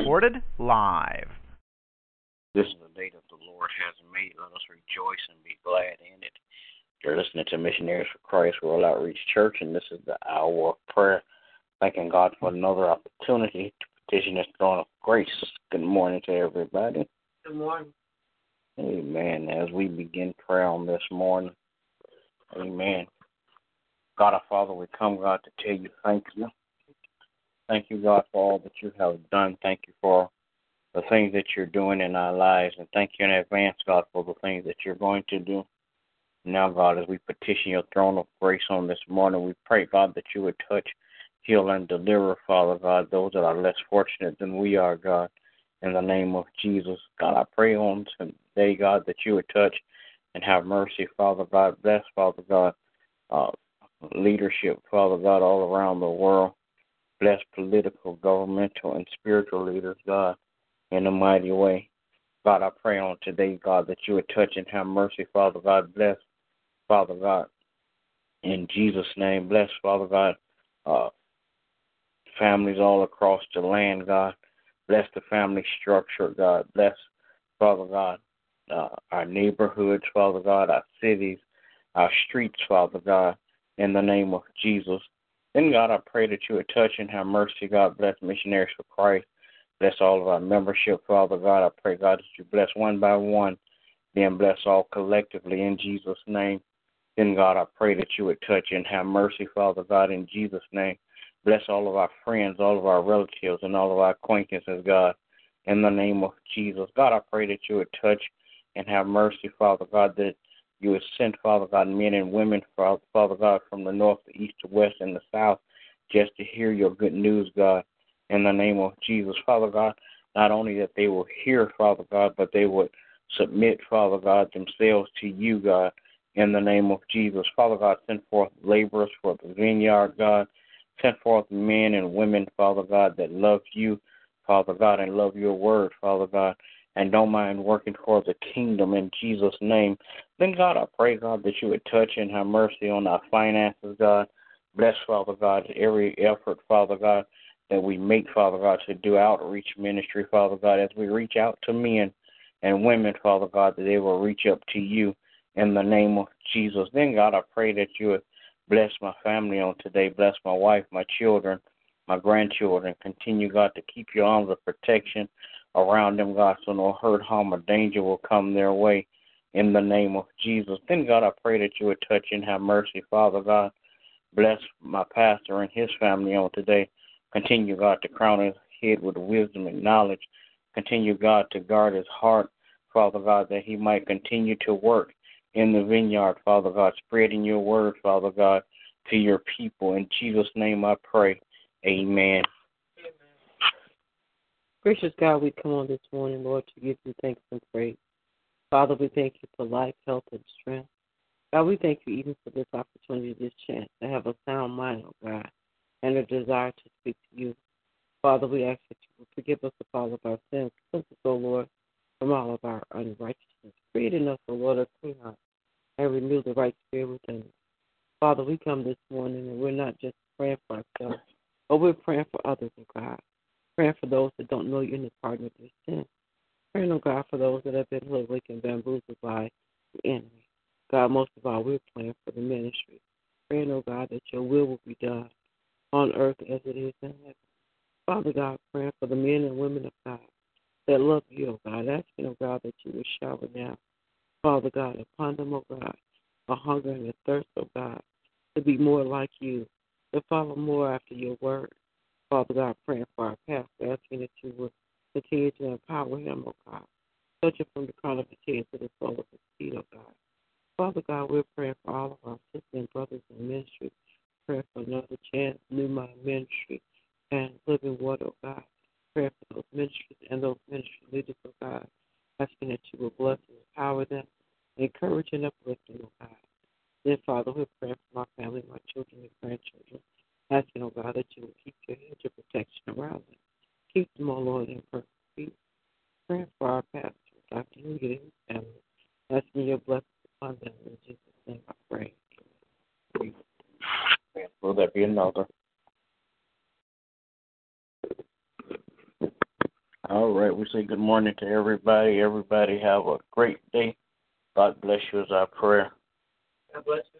Recorded live. This is the day that the Lord has made. Let us rejoice and be glad in it. You're listening to Missionaries for Christ World Outreach Church, and this is the hour of prayer. Thanking God for another opportunity to petition His throne of grace. Good morning to everybody. Good morning. Amen. As we begin prayer on this morning, Amen. God our Father, we come, God, to tell you thank you. Thank you, God, for all that you have done. Thank you for the things that you're doing in our lives. And thank you in advance, God, for the things that you're going to do. Now, God, as we petition your throne of grace on this morning, we pray, God, that you would touch, heal, and deliver, Father God, those that are less fortunate than we are, God, in the name of Jesus. God, I pray on today, God, that you would touch and have mercy, Father God. Bless, Father God, uh, leadership, Father God, all around the world. Bless political, governmental, and spiritual leaders, God, in a mighty way. God, I pray on today, God, that you would touch and have mercy, Father God. Bless, Father God, in Jesus' name. Bless, Father God, uh, families all across the land, God. Bless the family structure, God. Bless, Father God, uh, our neighborhoods, Father God, our cities, our streets, Father God, in the name of Jesus. Then, God, I pray that you would touch and have mercy, God. Bless missionaries for Christ. Bless all of our membership, Father God. I pray, God, that you bless one by one, then bless all collectively in Jesus' name. Then, God, I pray that you would touch and have mercy, Father God, in Jesus' name. Bless all of our friends, all of our relatives, and all of our acquaintances, God, in the name of Jesus. God, I pray that you would touch and have mercy, Father God, that you would send, Father God, men and women, Father God, from the north, the east, the west, and the south, just to hear your good news, God, in the name of Jesus. Father God, not only that they will hear, Father God, but they would submit, Father God, themselves to you, God, in the name of Jesus. Father God, send forth laborers for the vineyard, God. Send forth men and women, Father God, that love you, Father God, and love your word, Father God and don't mind working for the kingdom in Jesus' name. Then, God, I pray, God, that you would touch and have mercy on our finances, God. Bless, Father God, every effort, Father God, that we make, Father God, to do outreach ministry, Father God, as we reach out to men and women, Father God, that they will reach up to you in the name of Jesus. Then, God, I pray that you would bless my family on today, bless my wife, my children, my grandchildren. Continue, God, to keep your arms of protection around them, God, so no hurt, harm, or danger will come their way in the name of Jesus. Then, God, I pray that you would touch and have mercy, Father God. Bless my pastor and his family on today. Continue, God, to crown his head with wisdom and knowledge. Continue, God, to guard his heart, Father God, that he might continue to work in the vineyard, Father God, spreading your word, Father God, to your people. In Jesus' name I pray. Amen. Gracious God, we come on this morning, Lord, to give you thanks and praise. Father, we thank you for life, health, and strength. God, we thank you even for this opportunity, this chance to have a sound mind, oh God, and a desire to speak to you. Father, we ask that you will forgive us of all of our sins. Cleanse us, O Lord, from all of our unrighteousness. Create in us, O Lord, a clean heart, and renew the right spirit within us. Father, we come this morning, and we're not just praying for ourselves, but we're praying for others, oh God. Praying for those that don't know you in the pardon of their sins. Praying, oh God, for those that have been hoodwinked and bamboozled by the enemy. God, most of all, we're praying for the ministry. Praying, oh God, that your will will be done on earth as it is in heaven. Father God, praying for the men and women of God that love you, oh God. Asking, oh God, that you will shower now, Father God, upon them, oh God, a hunger and a thirst, oh God, to be more like you, to follow more after your word. Father God, praying for our pastor, asking that uh, you would continue to empower him, oh God. Touch him from the crown of his head to the sole of his feet, oh God. Father God, we're praying for all of our sisters and brothers in ministry, prayer for another chance, New Mind Ministry, and Living Water, oh God. Prayer for those ministries and those ministry leaders, oh God. Asking that you will bless and empower them, encourage and uplift them, oh God. Then, Father, we're praying for my family, my children, and grandchildren. Asking, oh God, that you will keep your hedge of protection around them. Keep them, oh Lord, in perfect peace. Praying for our pastor, Dr. Nugent, and his family. Asking your blessings upon them. In Jesus' name I pray. Will there be another? All right, we say good morning to everybody. Everybody have a great day. God bless you is our prayer. God bless you